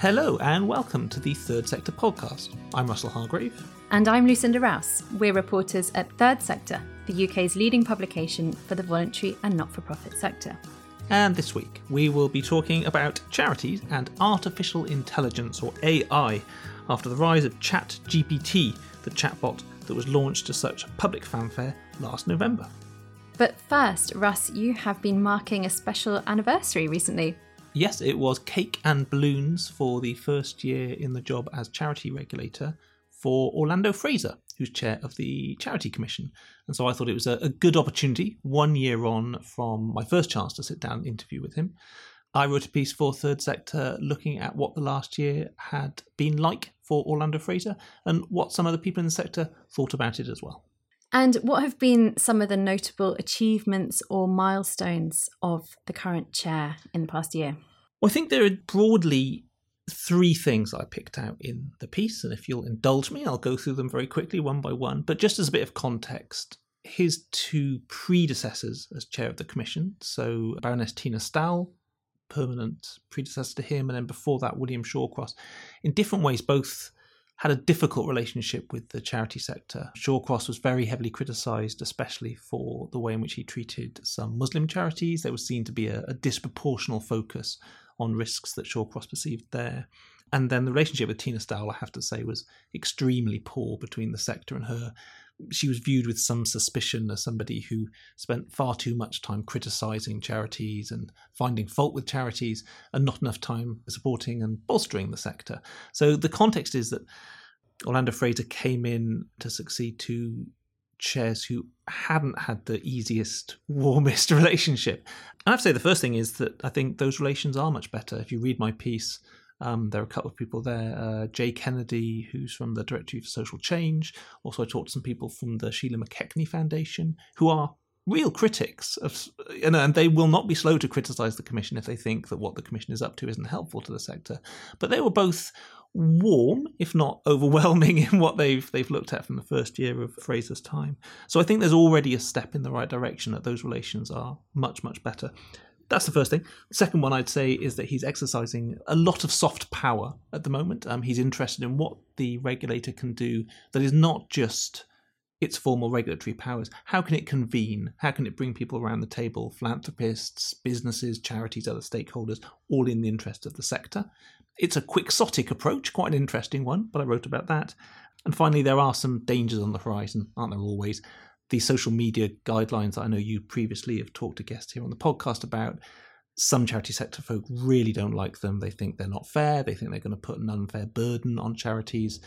Hello and welcome to the Third Sector podcast. I'm Russell Hargrave. And I'm Lucinda Rouse. We're reporters at Third Sector, the UK's leading publication for the voluntary and not for profit sector. And this week we will be talking about charities and artificial intelligence or AI after the rise of ChatGPT, the chatbot that was launched to such public fanfare last November. But first, Russ, you have been marking a special anniversary recently. Yes, it was cake and balloons for the first year in the job as charity regulator for Orlando Fraser, who's chair of the Charity Commission. And so I thought it was a, a, good opportunity, one year on from my first chance to sit down and interview with him. I wrote a piece for Third Sector looking at what the last year had been like for Orlando Fraser and what some other people in the sector thought about it as well. And what have been some of the notable achievements or milestones of the current chair in the past year? Well, I think there are broadly three things I picked out in the piece, and if you'll indulge me, I'll go through them very quickly, one by one. But just as a bit of context, his two predecessors as chair of the commission, so Baroness Tina Stowell, permanent predecessor to him, and then before that, William Shawcross, in different ways, both had a difficult relationship with the charity sector. Shawcross was very heavily criticised, especially for the way in which he treated some Muslim charities. There was seen to be a, a disproportional focus on risks that Shawcross perceived there. And then the relationship with Tina Stowell, I have to say, was extremely poor between the sector and her. She was viewed with some suspicion as somebody who spent far too much time criticising charities and finding fault with charities and not enough time supporting and bolstering the sector. So the context is that Orlando Fraser came in to succeed two chairs who hadn't had the easiest, warmest relationship. And I have to say, the first thing is that I think those relations are much better. If you read my piece, um, there are a couple of people there. Uh, Jay Kennedy, who's from the Directory for Social Change. Also, I talked to some people from the Sheila McKechnie Foundation, who are real critics of, and they will not be slow to criticise the Commission if they think that what the Commission is up to isn't helpful to the sector. But they were both warm, if not overwhelming, in what they've they've looked at from the first year of Fraser's time. So I think there's already a step in the right direction that those relations are much much better. That's the first thing. Second one I'd say is that he's exercising a lot of soft power at the moment. Um, he's interested in what the regulator can do that is not just its formal regulatory powers. How can it convene? How can it bring people around the table, philanthropists, businesses, charities, other stakeholders, all in the interest of the sector? It's a quixotic approach, quite an interesting one, but I wrote about that. And finally, there are some dangers on the horizon, aren't there always? The social media guidelines that I know you previously have talked to guests here on the podcast about. Some charity sector folk really don't like them. They think they're not fair. They think they're going to put an unfair burden on charities.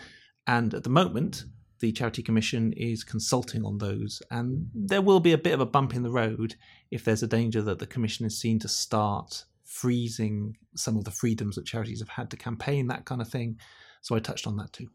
And at the moment, the Charity Commission is consulting on those. And there will be a bit of a bump in the road if there's a danger that the Commission is seen to start freezing some of the freedoms that charities have had to campaign, that kind of thing. So I touched on that too.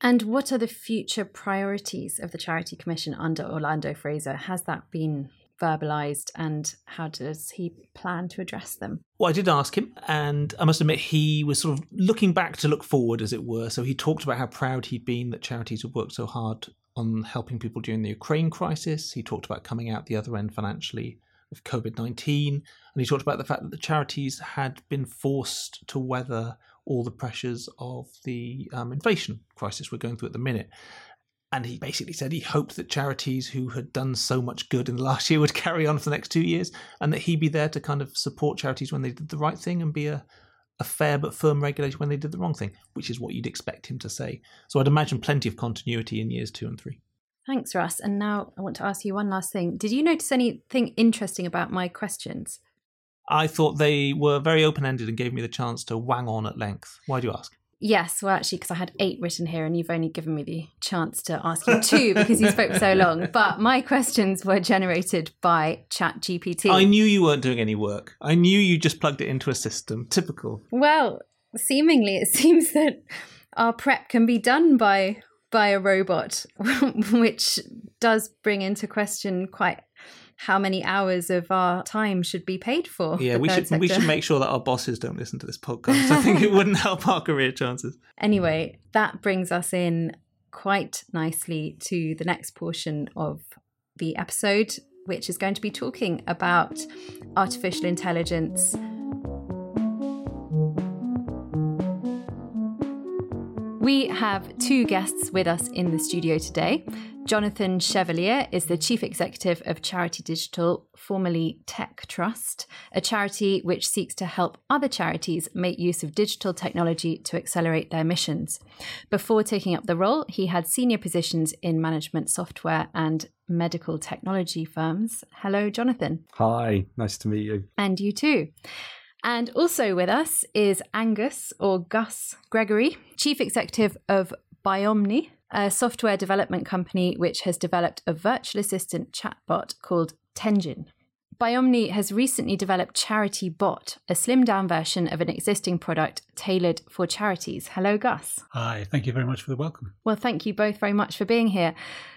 And what are the future priorities of the Charity Commission under Orlando Fraser? Has that been verbalized and how does he plan to address them? Well, I did ask him, and I must admit he was sort of looking back to look forward, as it were. So he talked about how proud he'd been that charities had worked so hard on helping people during the Ukraine crisis. He talked about coming out the other end financially of COVID 19, and he talked about the fact that the charities had been forced to weather all the pressures of the um, inflation crisis we're going through at the minute. And he basically said he hoped that charities who had done so much good in the last year would carry on for the next two years and that he'd be there to kind of support charities when they did the right thing and be a, a fair but firm regulator when they did the wrong thing, which is what you'd expect him to say. So I'd imagine plenty of continuity in years two and three. Thanks, Russ. And now I want to ask you one last thing. Did you notice anything interesting about my questions? I thought they were very open ended and gave me the chance to wang on at length. Why do you ask? Yes, well, actually, because I had eight written here, and you've only given me the chance to ask you two because you spoke so long. But my questions were generated by ChatGPT. I knew you weren't doing any work. I knew you just plugged it into a system. Typical. Well, seemingly, it seems that our prep can be done by by a robot, which does bring into question quite how many hours of our time should be paid for. Yeah, we should sector. we should make sure that our bosses don't listen to this podcast. I think it wouldn't help our career chances. Anyway, that brings us in quite nicely to the next portion of the episode, which is going to be talking about artificial intelligence We have two guests with us in the studio today. Jonathan Chevallier is the Chief Executive of Charity Digital, formerly Tech Trust, a charity which seeks to help other charities make use of digital technology to accelerate their missions. Before taking up the role, he had senior positions in management software and medical technology firms. Hello, Jonathan. Hi, nice to meet you. And you too. And also with us is Angus or Gus Gregory, Chief Executive of Biomni, a software development company which has developed a virtual assistant chatbot called Tenjin. Biomni has recently developed Charity Bot, a slimmed down version of an existing product tailored for charities. Hello, Gus. Hi, thank you very much for the welcome. Well, thank you both very much for being here.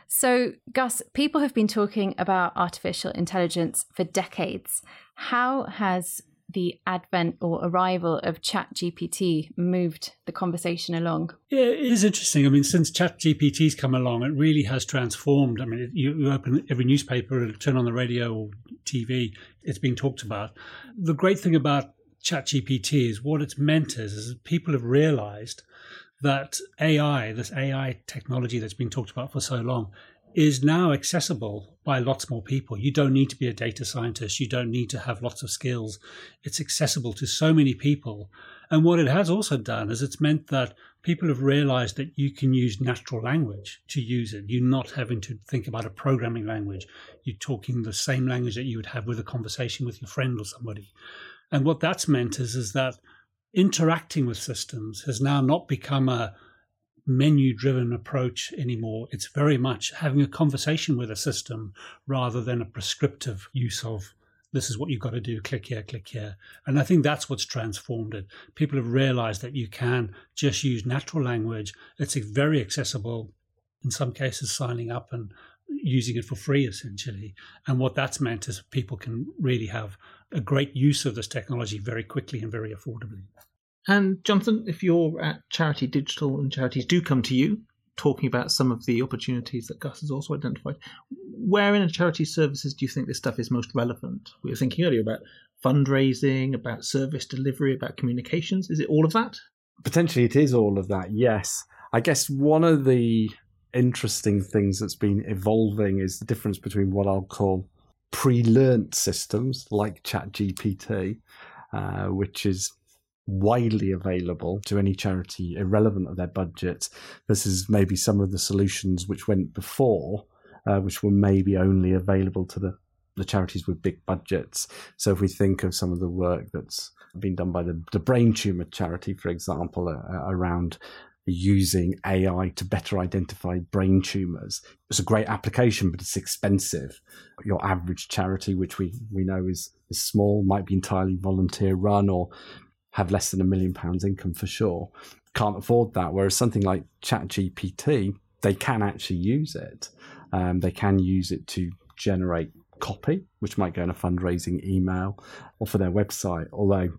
So, Gus, people have been talking about artificial intelligence for decades. How has the advent or arrival of ChatGPT moved the conversation along? Yeah, it is interesting. I mean, since ChatGPT's come along, it really has transformed. I mean, you, open every newspaper, turn on the radio or TV, it's being talked about. The great thing about ChatGPT is what it's meant is, is people have realized that AI, this AI technology that's been talked about for so long, is now accessible by lots more people. You don't need to be a data scientist. You don't need to have lots of skills. It's accessible to so many people. And what it has also done is it's meant that people have realized that you can use natural language to use it. You're not having to think about a programming language. You're talking the same language that you would have with a conversation with your friend or somebody. And what that's meant is, is that interacting with systems has now not become a menu driven approach anymore. It's very much having a conversation with a system rather than a prescriptive use of this is what you've got to do, click here, click here. And I think that's what's transformed it. People have realized that you can just use natural language. It's very accessible, in some cases, signing up and using it for free, essentially. And what that's meant is people can really have a great use of this technology very quickly and very affordably. And Jonathan, if you're at Charity Digital and charities do come to you talking about some of the opportunities that Gus has also identified, where in a charity services do you think this stuff is most relevant? We were thinking earlier about fundraising, about service delivery, about communications. Is it all of that? Potentially, it is all of that, yes. I guess one of the interesting things that's been evolving is the difference between what I'll call pre learnt systems like ChatGPT, uh, which is widely available to any charity, irrelevant of their budget, versus maybe some of the solutions which went before, uh, which were maybe only available to the, the charities with big budgets. So if we think of some of the work that's been done by the, the Brain Tumor Charity, for example, uh, around using AI to better identify brain tumors. It's a great application, but it's expensive. Your average charity, which we, we know is, is small, might be entirely volunteer run or have less than a million pounds income for sure can't afford that. Whereas something like ChatGPT, they can actually use it. Um, they can use it to generate copy, which might go in a fundraising email or for their website. Although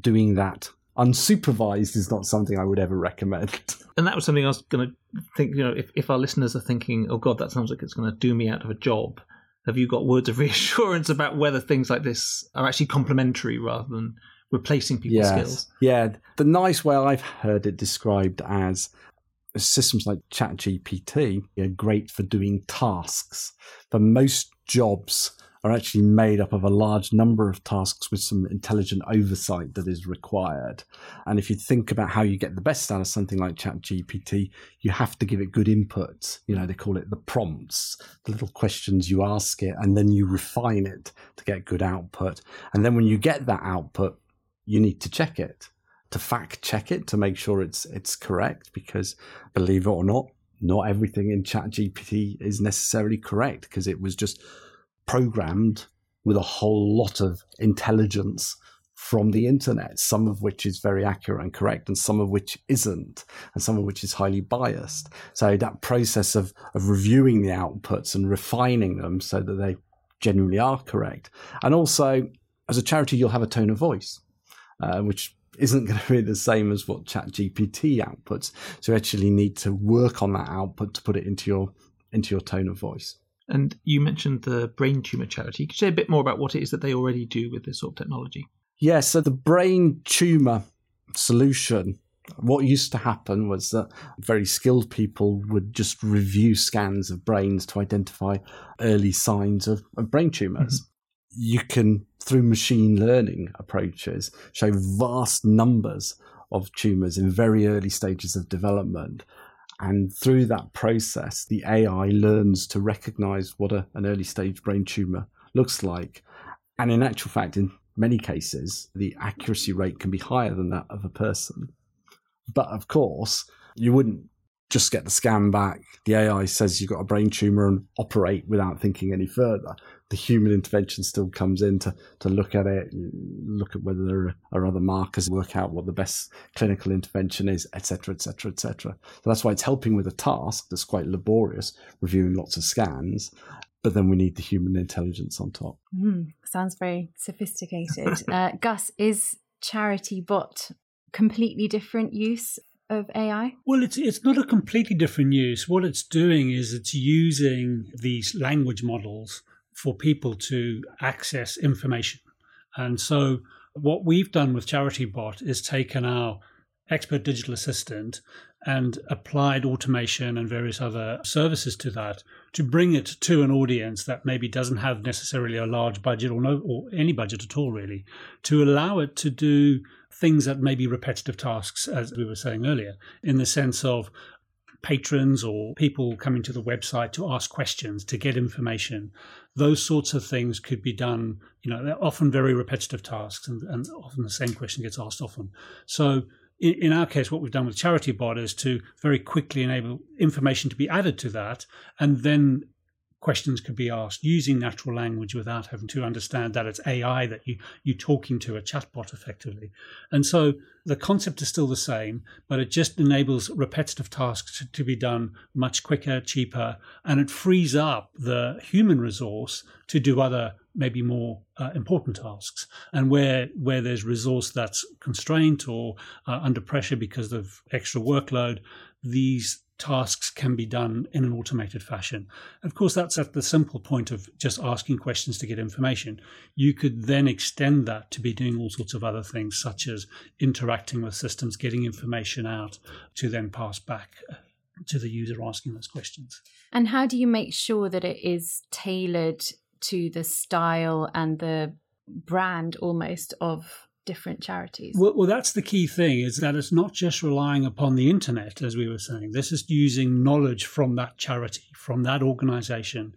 doing that unsupervised is not something I would ever recommend. And that was something I was going to think. You know, if, if our listeners are thinking, "Oh God, that sounds like it's going to do me out of a job," have you got words of reassurance about whether things like this are actually complementary rather than replacing people's yes. skills. Yeah, the nice way I've heard it described as systems like ChatGPT are great for doing tasks. But most jobs are actually made up of a large number of tasks with some intelligent oversight that is required. And if you think about how you get the best out of something like ChatGPT, you have to give it good input. You know, they call it the prompts, the little questions you ask it, and then you refine it to get good output. And then when you get that output, you need to check it to fact check it to make sure it's it's correct because believe it or not not everything in chat gpt is necessarily correct because it was just programmed with a whole lot of intelligence from the internet some of which is very accurate and correct and some of which isn't and some of which is highly biased. So that process of of reviewing the outputs and refining them so that they genuinely are correct. And also as a charity you'll have a tone of voice uh, which isn't going to be the same as what ChatGPT outputs. So you actually need to work on that output to put it into your into your tone of voice. And you mentioned the brain tumor charity. Could you say a bit more about what it is that they already do with this sort of technology? Yeah, so the brain tumor solution What used to happen was that very skilled people would just review scans of brains to identify early signs of, of brain tumors. Mm-hmm. You can, through machine learning approaches, show vast numbers of tumors in very early stages of development. And through that process, the AI learns to recognize what a, an early stage brain tumor looks like. And in actual fact, in many cases, the accuracy rate can be higher than that of a person. But of course, you wouldn't just get the scan back. The AI says you've got a brain tumor and operate without thinking any further. The human intervention still comes in to, to look at it, look at whether there are other markers, work out what the best clinical intervention is, etc., etc., etc. So that's why it's helping with a task that's quite laborious, reviewing lots of scans. But then we need the human intelligence on top. Mm, sounds very sophisticated. uh, Gus, is Charity Bot completely different use of AI? Well, it's it's not a completely different use. What it's doing is it's using these language models for people to access information. And so what we've done with CharityBot is taken our expert digital assistant and applied automation and various other services to that to bring it to an audience that maybe doesn't have necessarily a large budget or no or any budget at all really to allow it to do things that may be repetitive tasks, as we were saying earlier, in the sense of patrons or people coming to the website to ask questions, to get information. Those sorts of things could be done, you know, they're often very repetitive tasks and, and often the same question gets asked often. So in, in our case, what we've done with Charity CharityBot is to very quickly enable information to be added to that and then questions could be asked using natural language without having to understand that it's AI that you you're talking to a chatbot effectively. And so the concept is still the same, but it just enables repetitive tasks to, to be done much quicker, cheaper, and it frees up the human resource to do other maybe more uh, important tasks. And where where there's resource that's constrained or uh, under pressure because of extra workload, these tasks can be done in an automated fashion. Of course, that's at the simple point of just asking questions to get information. You could then extend that to be doing all sorts of other things, such as interacting with systems, getting information out to then pass back uh, to the user asking those questions. And how do you make sure that it is tailored to the style and the brand almost of different charities. Well, well, that's the key thing is that it's not just relying upon the internet, as we were saying. This is using knowledge from that charity, from that organization,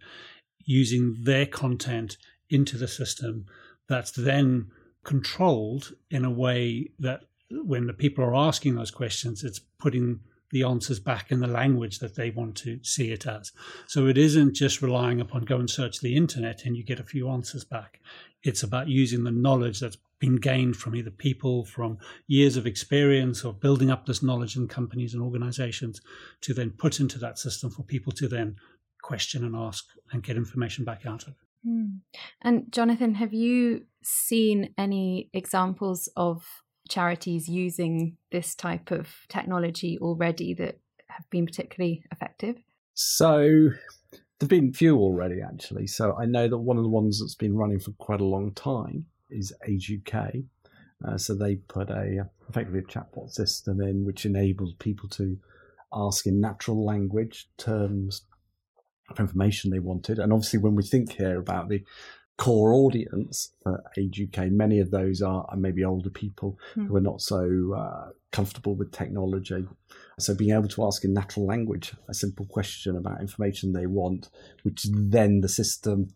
using their content into the system that's then controlled in a way that when the people are asking those questions, it's putting the answers back in the language that they want to see it as. So it isn't just relying upon go and search the internet and you get a few answers back. It's about using the knowledge that's been gained from either people, from years of experience or building up this knowledge in companies and organizations to then put into that system for people to then question and ask and get information back out of. Mm. And Jonathan, have you seen any examples of charities using this type of technology already that have been particularly effective? So there've been few already, actually. So I know that one of the ones that's been running for quite a long time is Age UK. Uh, so they put a effectively a chatbot system in which enables people to ask in natural language terms of information they wanted. And obviously, when we think here about the core audience for Age UK, many of those are, are maybe older people mm. who are not so uh, comfortable with technology. So being able to ask in natural language a simple question about information they want, which then the system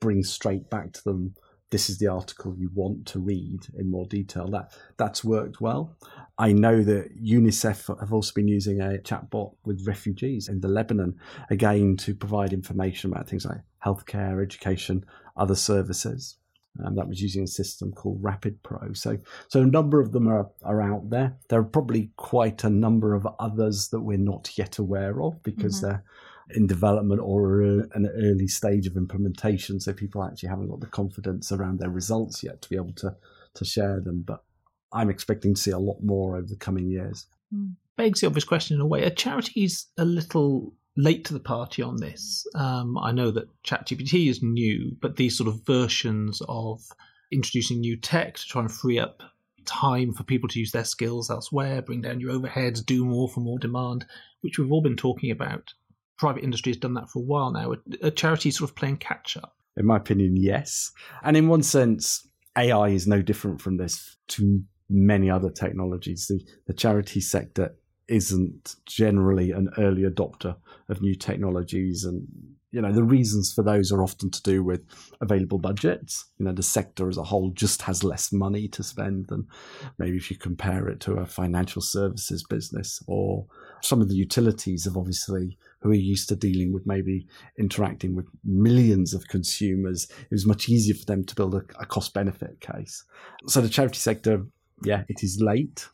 brings straight back to them. This is the article you want to read in more detail. That that's worked well. I know that UNICEF have also been using a chatbot with refugees in the Lebanon again to provide information about things like healthcare, education, other services. Um, that was using a system called Rapid Pro. So, so a number of them are, are out there. There are probably quite a number of others that we're not yet aware of because mm-hmm. they're in development or an early stage of implementation. So people actually haven't got the confidence around their results yet to be able to to share them. But I'm expecting to see a lot more over the coming years. Mm. Begs the obvious question in a way: Are charities a little late to the party on this. Um, I know that ChatGPT is new, but these sort of versions of introducing new tech to try and free up time for people to use their skills elsewhere, bring down your overheads, do more for more demand, which we've all been talking about. Private industry has done that for a while now. A charity sort of playing catch up. In my opinion, yes. And in one sense, AI is no different from this to many other technologies. The, the charity sector isn't generally an early adopter of new technologies and you know the reasons for those are often to do with available budgets. You know the sector as a whole just has less money to spend than maybe if you compare it to a financial services business or some of the utilities have obviously who are used to dealing with maybe interacting with millions of consumers it was much easier for them to build a, a cost benefit case. So the charity sector yeah it is late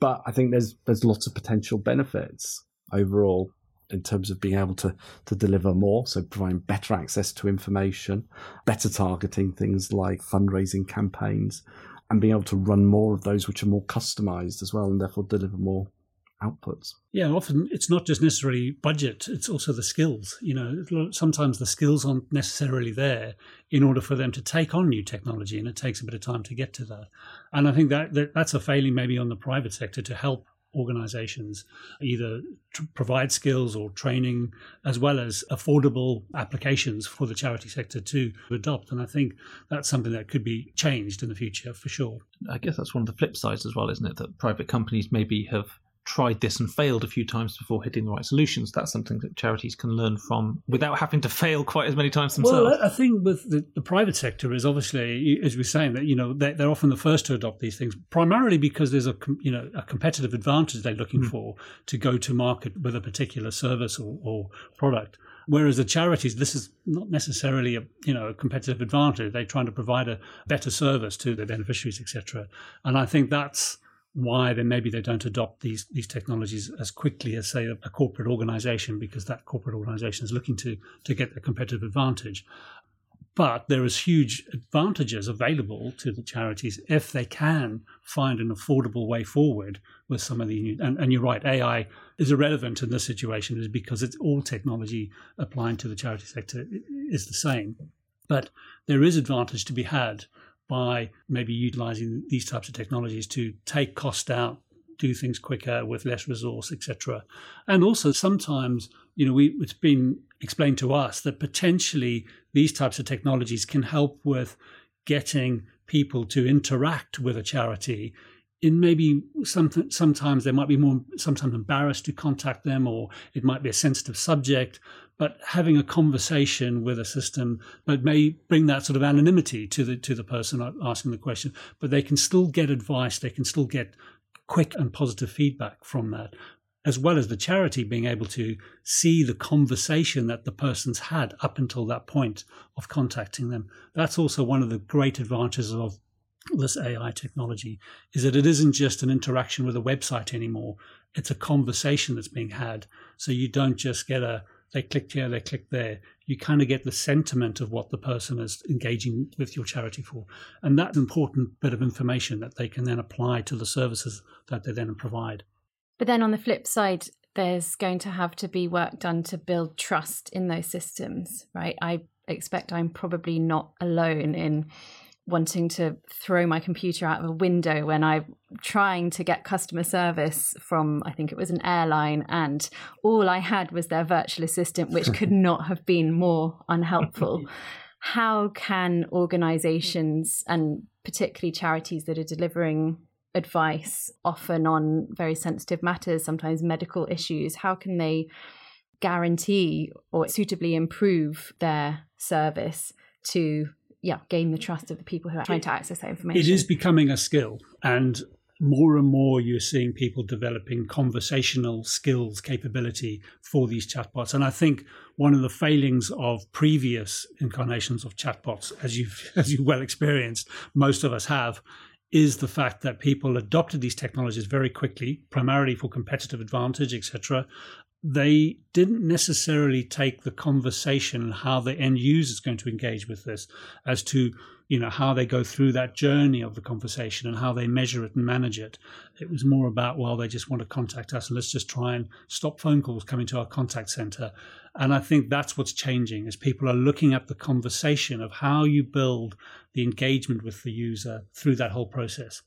but i think there's there's lots of potential benefits overall in terms of being able to to deliver more, so providing better access to information, better targeting things like fundraising campaigns, and being able to run more of those which are more customized as well, and therefore deliver more outputs. Yeah, often it's not just necessarily budget; it's also the skills. You know, sometimes the skills aren't necessarily there in order for them to take on new technology, and it takes a bit of time to get to that. And I think that, that that's a failing maybe on the private sector to help organizations either provide skills or training as well as affordable applications for the charity sector to adopt and i think that's something that could be changed in the future for sure i guess that's one of the flip sides as well isn't it that private companies maybe have tried this and failed a few times before hitting the right solutions. That's something that charities can learn from without having to fail quite as many times themselves. Well, I think with the, the private sector is obviously, as we're saying, that you know they're, they're, often the first to adopt these things, primarily because there's a you know a competitive advantage they're looking mm. for to go to market with a particular service or, or product. Whereas the charities, this is not necessarily a you know a competitive advantage. They're trying to provide a better service to their beneficiaries, etc. And I think that's why then maybe they don't adopt these these technologies as quickly as say a, corporate organization because that corporate organization is looking to to get a competitive advantage. But there is huge advantages available to the charities if they can find an affordable way forward with some of the new and, and you're right ai is irrelevant in this situation is because it's all technology applying to the charity sector is the same. But there is advantage to be had by maybe utilizing these types of technologies to take cost out, do things quicker with less resource, etc. And also sometimes, you know, we, it's been explained to us that potentially these types of technologies can help with getting people to interact with a charity in maybe some, sometimes they might be more sometimes embarrassed to contact them or it might be a sensitive subject but having a conversation with a system that may bring that sort of anonymity to the to the person asking the question, but they can still get advice, they can still get quick and positive feedback from that, as well as the charity being able to see the conversation that the person's had up until that point of contacting them. That's also one of the great advantages of this AI technology is that it isn't just an interaction with a website anymore. It's a conversation that's being had. So you don't just get a they clicked here, they clicked there. You kind of get the sentiment of what the person is engaging with your charity for. And that's an important bit of information that they can then apply to the services that they then provide. But then on the flip side, there's going to have to be work done to build trust in those systems, right? I expect I'm probably not alone in wanting to throw my computer out of a window when I'm trying to get customer service from, I think it was an airline, and all I had was their virtual assistant, which could not have been more unhelpful. How can organizations and particularly charities that are delivering advice, often on very sensitive matters, sometimes medical issues, how can they guarantee or suitably improve their service to yeah gain the trust of the people who are trying to access that information. It is becoming a skill, and more and more you're seeing people developing conversational skills capability for these chatbots. And I think one of the failings of previous incarnations of chatbots, as you've as you well experienced, most of us have, is the fact that people adopted these technologies very quickly, primarily for competitive advantage, etc., they didn't necessarily take the conversation and how the end user is going to engage with this as to you know how they go through that journey of the conversation and how they measure it and manage it it was more about well they just want to contact us and let's just try and stop phone calls coming to our contact center and i think that's what's changing is people are looking at the conversation of how you build the engagement with the user through that whole process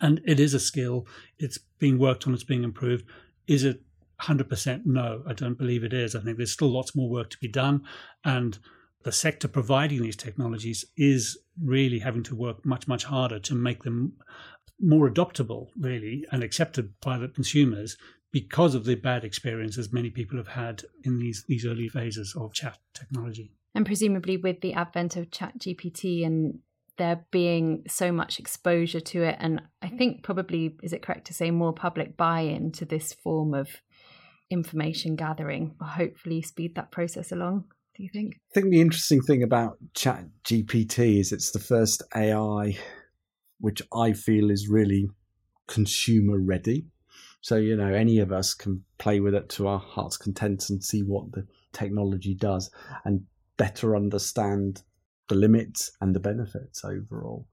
And it is a skill. It's being worked on. It's being improved. Is it 100% no? I don't believe it is. I think there's still lots more work to be done. And the sector providing these technologies is really having to work much, much harder to make them more adoptable, really, and accepted by the consumers because of the bad experiences many people have had in these, these early phases of chat technology. And presumably, with the advent of ChatGPT and there being so much exposure to it, and I think probably, is it correct to say, more public buy in to this form of information gathering will hopefully speed that process along? Do you think? I think the interesting thing about Chat GPT is it's the first AI which I feel is really consumer ready. So, you know, any of us can play with it to our heart's content and see what the technology does and better understand the limits and the benefits overall.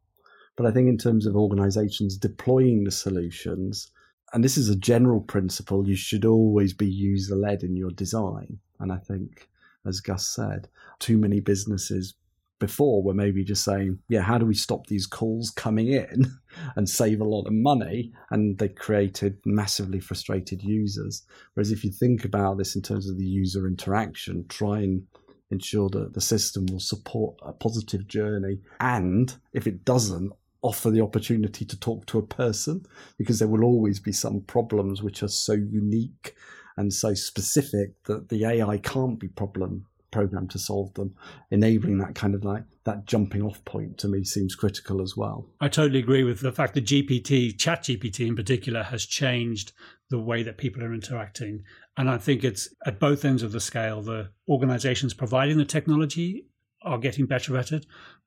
But I think in terms of organizations deploying the solutions, and this is a general principle, you should always be user led in your design. And I think, as Gus said, too many businesses before were maybe just saying, yeah, how do we stop these calls coming in and save a lot of money? And they created massively frustrated users. Whereas if you think about this in terms of the user interaction, try and ensure that the system will support a positive journey. And if it doesn't, offer the opportunity to talk to a person because there will always be some problems which are so unique and so specific that the AI can't be problem programmed to solve them. Enabling that kind of like that jumping off point to me seems critical as well. I totally agree with the fact that GPT, Chat GPT in particular, has changed the way that people are interacting. And I think it's at both ends of the scale. The organizations providing the technology are getting better at it,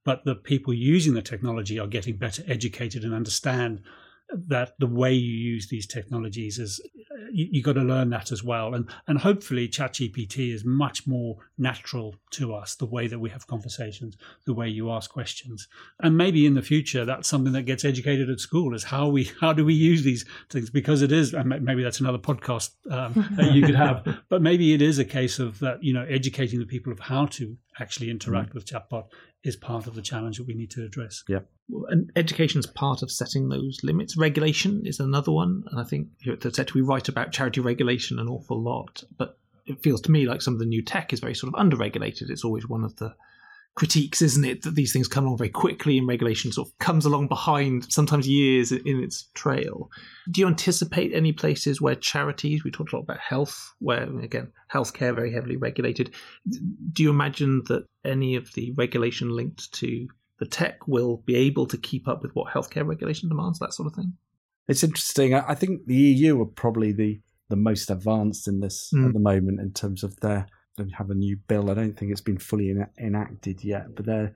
but the people using the technology are getting better educated and understand that the way you use these technologies is you, you got to learn that as well. And and hopefully ChatGPT is much more natural to us the way that we have conversations the way you ask questions. And maybe in the future that's something that gets educated at school is how we how do we use these things? Because it is and maybe that's another podcast um, that you could have but maybe it is a case of that you know educating the people of how to actually interact mm-hmm. with chatbot is part of the challenge that we need to address. Yeah. And education is part of setting those limits. Regulation is another one. And I think that we write about charity regulation an awful lot, but it feels to me like some of the new tech is very sort of underregulated. It's always one of the critiques, isn't it, that these things come along very quickly and regulation sort of comes along behind, sometimes years in its trail. Do you anticipate any places where charities, we talked a lot about health, where, again, healthcare very heavily regulated. Do you imagine that any of the regulation linked to the tech will be able to keep up with what healthcare regulation demands, that sort of thing? It's interesting. I think the EU are probably the, the most advanced in this mm. at the moment in terms of their have a new bill. I don't think it's been fully enacted yet, but they're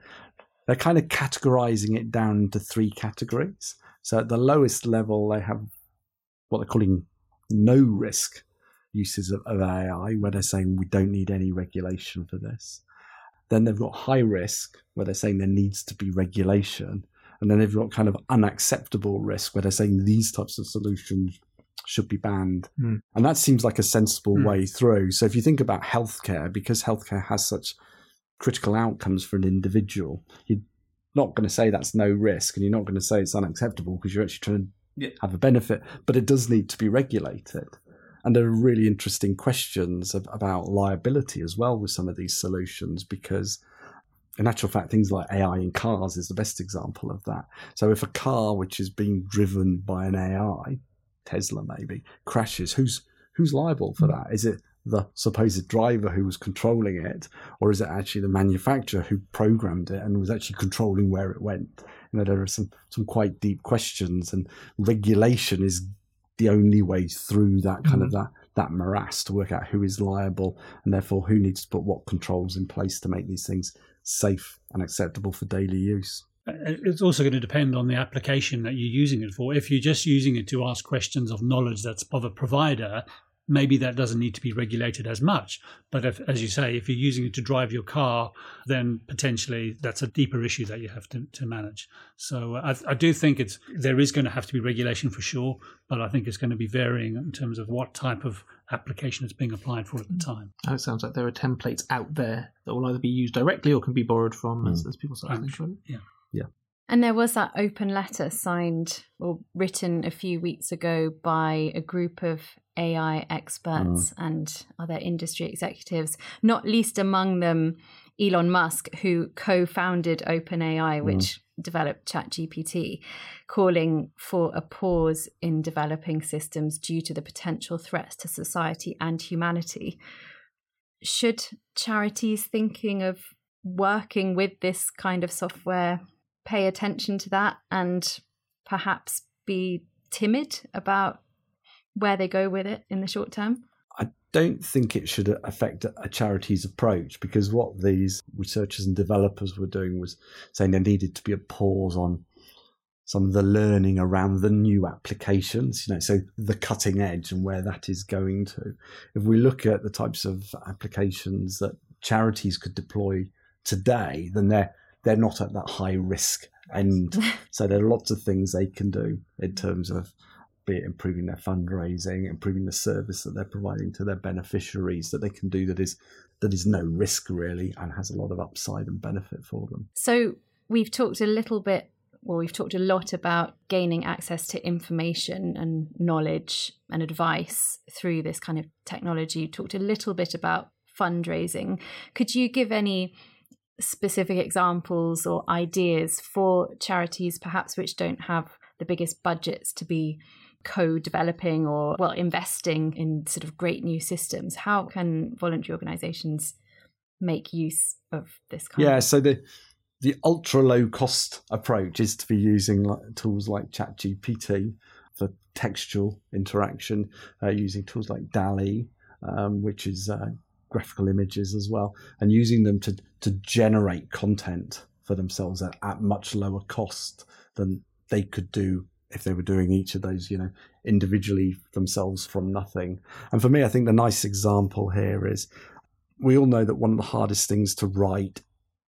they're kind of categorizing it down into three categories. So at the lowest level, they have what they're calling no risk uses of, of AI, where they're saying we don't need any regulation for this. Then they've got high risk, where they're saying there needs to be regulation. And then they've got kind of unacceptable risk, where they're saying these types of solutions should be banned. Mm. And that seems like a sensible mm. way through. So if you think about healthcare, because healthcare has such critical outcomes for an individual, you're not going to say that's no risk and you're not going to say it's unacceptable because you're actually trying to yeah. have a benefit, but it does need to be regulated. And there are really interesting questions about liability as well with some of these solutions because in actual fact, things like AI in cars is the best example of that. So if a car which is being driven by an AI Tesla maybe crashes, who's who's liable for that? Is it the supposed driver who was controlling it, or is it actually the manufacturer who programmed it and was actually controlling where it went? You know, there are some some quite deep questions, and regulation is the only way through that kind mm-hmm. of that that morass to work out who is liable and therefore who needs to put what controls in place to make these things safe and acceptable for daily use. Uh, it's also going to depend on the application that you're using it for. If you're just using it to ask questions of knowledge that's of a provider, maybe that doesn't need to be regulated as much. But if, as you say, if you're using it to drive your car, then potentially that's a deeper issue that you have to, to manage. So I, I do think it's there is going to have to be regulation for sure, but I think it's going to be varying in terms of what type of application it's being applied for at the time. it sounds like there are templates out there that will either be used directly or can be borrowed from mm. as, as people start thinking Yeah. Yeah. And there was that open letter signed or written a few weeks ago by a group of AI experts mm. and other industry executives, not least among them Elon Musk, who co founded OpenAI, mm. which mm. developed ChatGPT, calling for a pause in developing systems due to the potential threats to society and humanity. Should charities thinking of working with this kind of software pay attention to that and perhaps be timid about where they go with it in the short term? I don't think it should affect a charity's approach because what these researchers and developers were doing was saying there needed to be a pause on some of the learning around the new applications, you know, so the cutting edge and where that is going to. If we look at the types of applications that charities could deploy today, then they're they're not at that high risk end. so there are lots of things they can do in terms of be it improving their fundraising, improving the service that they're providing to their beneficiaries that they can do that is that is no risk really and has a lot of upside and benefit for them. So we've talked a little bit well, we've talked a lot about gaining access to information and knowledge and advice through this kind of technology. You talked a little bit about fundraising. Could you give any specific examples or ideas for charities, perhaps which don't have the biggest budgets to be co-developing or well investing in sort of great new systems how can voluntary organizations make use of this kind yeah of- so the the ultra low cost approach is to be using like, tools like ChatGPT for textual interaction, uh, using tools like DALL-E, um, which is uh, graphical images as well, and using them to to generate content for themselves at, at much lower cost than they could do if they were doing each of those, you know, individually themselves from nothing. And for me, I think the nice example here is we all know that one of the hardest things to write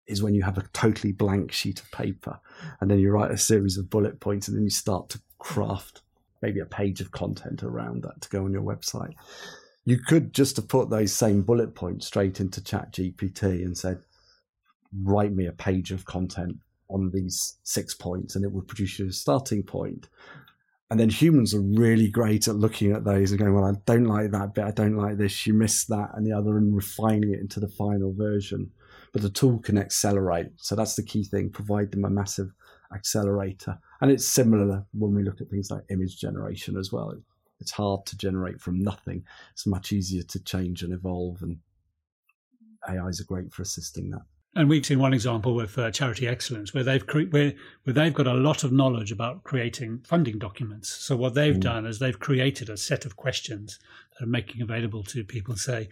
is when you have a totally blank sheet of paper and then you write a series of bullet points and then you start to craft maybe a page of content around that to go on your website. You could just have put those same bullet points straight into ChatGPT and said, write me a page of content on these six points and it would produce you a starting point. And then humans are really great at looking at those and going, well, I don't like that bit. I don't like this. You missed that and the other and refining it into the final version. But the tool can accelerate. So that's the key thing. Provide them a massive accelerator. And it's similar when we look at things like image generation as well. It's hard to generate from nothing. It's much easier to change and evolve. And AIs are great for assisting that. And we've seen one example with uh, Charity Excellence, where they've cre- where where they've got a lot of knowledge about creating funding documents. So what they've mm. done is they've created a set of questions that are making available to people. Say,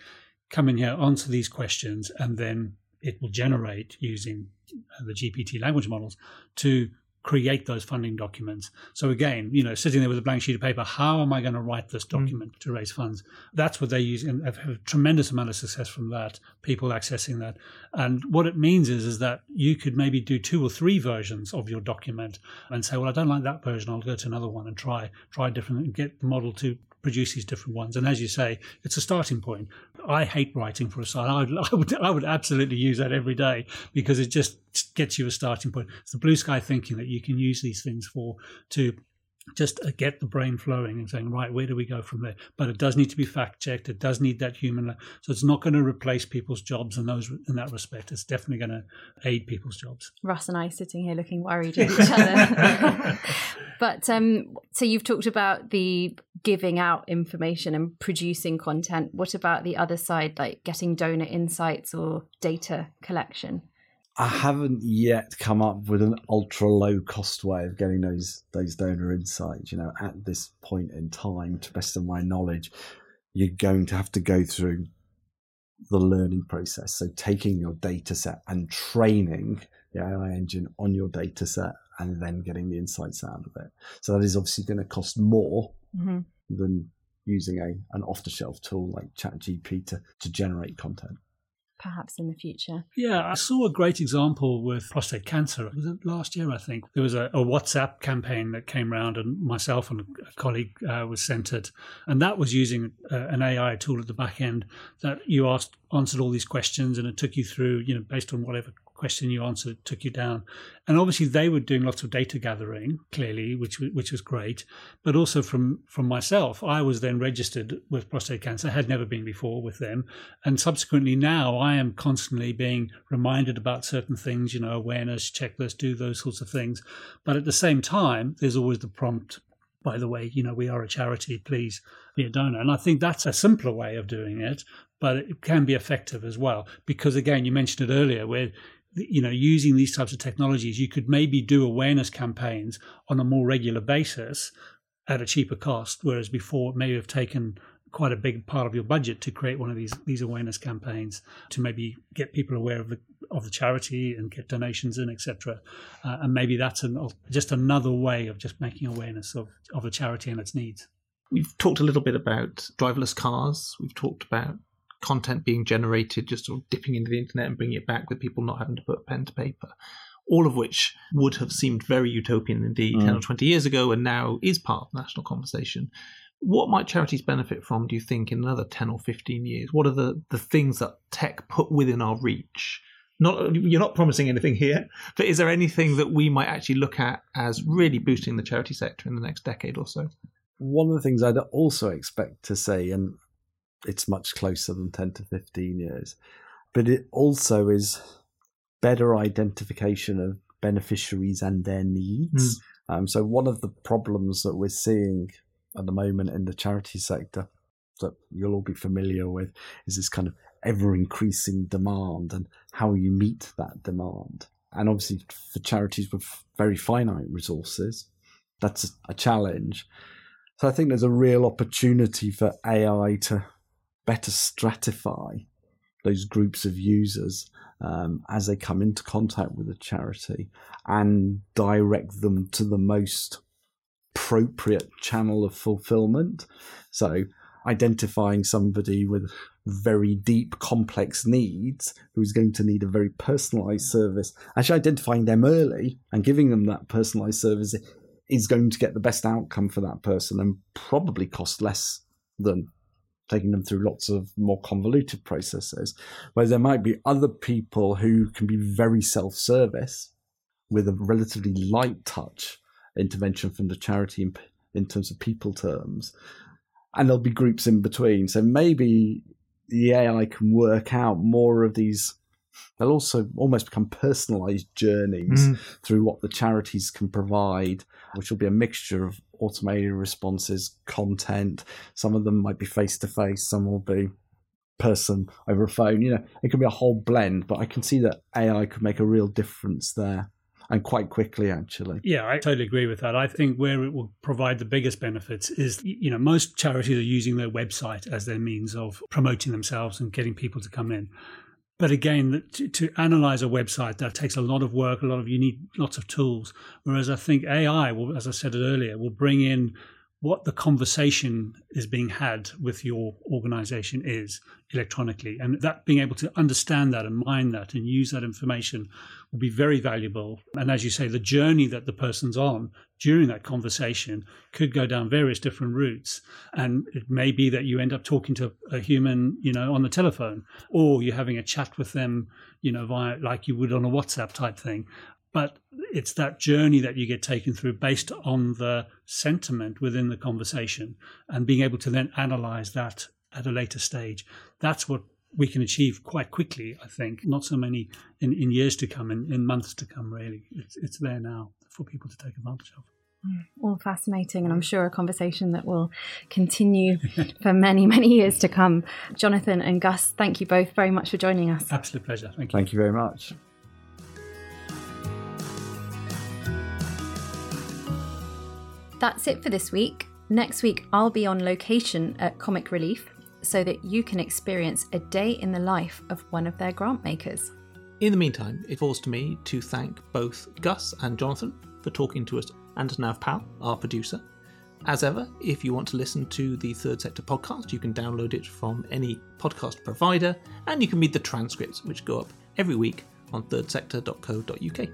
come in here, answer these questions, and then it will generate using uh, the GPT language models to create those funding documents. So again, you know, sitting there with a blank sheet of paper, how am I going to write this mm. document mm. to raise funds? That's what they use, and have a tremendous amount of success from that. People accessing that, and what it means is is that you could maybe do two or three versions of your document and say, well, I don't like that version. I'll go to another one and try try different and get the model to produce these different ones. And as you say, it's a starting point. I hate writing for a site. I would, I would, I would absolutely use that every day because it just gets you a starting point. It's the blue sky thinking that you can use these things for to just uh, get the brain flowing and saying, right, where do we go from there? But it does need to be fact checked. It does need that human. So it's not going to replace people's jobs in those in that respect. It's definitely going to aid people's jobs. Russ and I sitting here looking worried at each other. but um, so you've talked about the giving out information and producing content. What about the other side, like getting donor insights or data collection? I haven't yet come up with an ultra low cost way of getting those those donor insights. You know, at this point in time, to best of my knowledge, you're going to have to go through the learning process. So taking your data set and training the AI engine on your data set and then getting the insights out of it. So that is obviously going to cost more mm-hmm. than using a an off the shelf tool like ChatGPT to, to generate content perhaps in the future. Yeah, I saw a great example with prostate cancer. Was it last year, I think? There was a, a WhatsApp campaign that came around, and myself and a colleague uh, was centered. And that was using uh, an AI tool at the back end that you asked, answered all these questions, and it took you through, you know, based on whatever question you answered took you down. And obviously, they were doing lots of data gathering, clearly, which which was great. But also from from myself, I was then registered with prostate cancer. had never been before with them, and subsequently now I am constantly being reminded about certain things. You know, awareness checklist, do those sorts of things. But at the same time, there's always the prompt by the way, you know, we are a charity, please be a donor. And I think that's a simpler way of doing it, but it can be effective as well. Because again, you mentioned it earlier, where you know, using these types of technologies, you could maybe do awareness campaigns on a more regular basis at a cheaper cost, whereas before it may have taken quite a big part of your budget to create one of these these awareness campaigns to maybe get people aware of the of the charity and get donations in, etc. Uh, and maybe that's an, just another way of just making awareness of of the charity and its needs. We've talked a little bit about driverless cars. We've talked about content being generated, just sort of dipping into the internet and bringing it back with people not having to put pen to paper. All of which would have seemed very utopian indeed mm. 10 or 20 years ago and now is part of the national conversation. What might charities benefit from, do you think, in another 10 or 15 years? What are the, the things that tech put within our reach? Not, you're not promising anything here, but is there anything that we might actually look at as really boosting the charity sector in the next decade or so? One of the things I'd also expect to say, and it's much closer than 10 to 15 years. But it also is better identification of beneficiaries and their needs. Mm. Um, so, one of the problems that we're seeing at the moment in the charity sector that you'll all be familiar with is this kind of ever increasing demand and how you meet that demand. And obviously, for charities with very finite resources, that's a challenge. So, I think there's a real opportunity for AI to better stratify those groups of users um, as they come into contact with a charity and direct them to the most appropriate channel of fulfillment. So, identifying somebody with very deep, complex needs who's going to need a very personalized service, actually identifying them early and giving them that personalized service is going to get the best outcome for that person and probably cost less than taking them through lots of more convoluted processes. Whereas there might be other people who can be very self service with a relatively light touch intervention from the charity in, in terms of people terms. And there'll be groups in between. So maybe the AI can work out more of these they'll also almost become personalized journeys mm. through what the charities can provide, which will be a mixture of automated responses, content. Some of them might be face to face, some will be person over a phone. You know, it can be a whole blend, but I can see that AI could make a real difference there. And quite quickly, actually. Yeah, I totally agree with that. I think where it will provide the biggest benefits is, you know, most charities are using their website as their means of promoting themselves and getting people to come in. But again, to, to, analyze a website that takes a lot of work, a lot of you need lots of tools. Whereas I think AI will, as I said earlier, will bring in what the conversation is being had with your organization is electronically. And that being able to understand that and mine that and use that information will be very valuable. And as you say, the journey that the person's on during that conversation could go down various different routes. And it may be that you end up talking to a human, you know, on the telephone, or you're having a chat with them, you know, via like you would on a WhatsApp type thing but it's that journey that you get taken through based on the sentiment within the conversation and being able to then analyze that at a later stage. That's what we can achieve quite quickly, I think. Not so many in, in years to come, in, in months to come, really. It's, it's there now for people to take advantage of. Mm. All fascinating, and I'm sure a conversation that will continue for many, many years to come. Jonathan and Gus, thank you both very much for joining us. Absolute pleasure. Thank you. Thank you very much. That's it for this week. Next week, I'll be on location at Comic Relief so that you can experience a day in the life of one of their grant makers. In the meantime, it falls to me to thank both Gus and Jonathan for talking to us and Nav Pal, our producer. As ever, if you want to listen to the Third Sector podcast, you can download it from any podcast provider and you can read the transcripts, which go up every week on thirdsector.co.uk.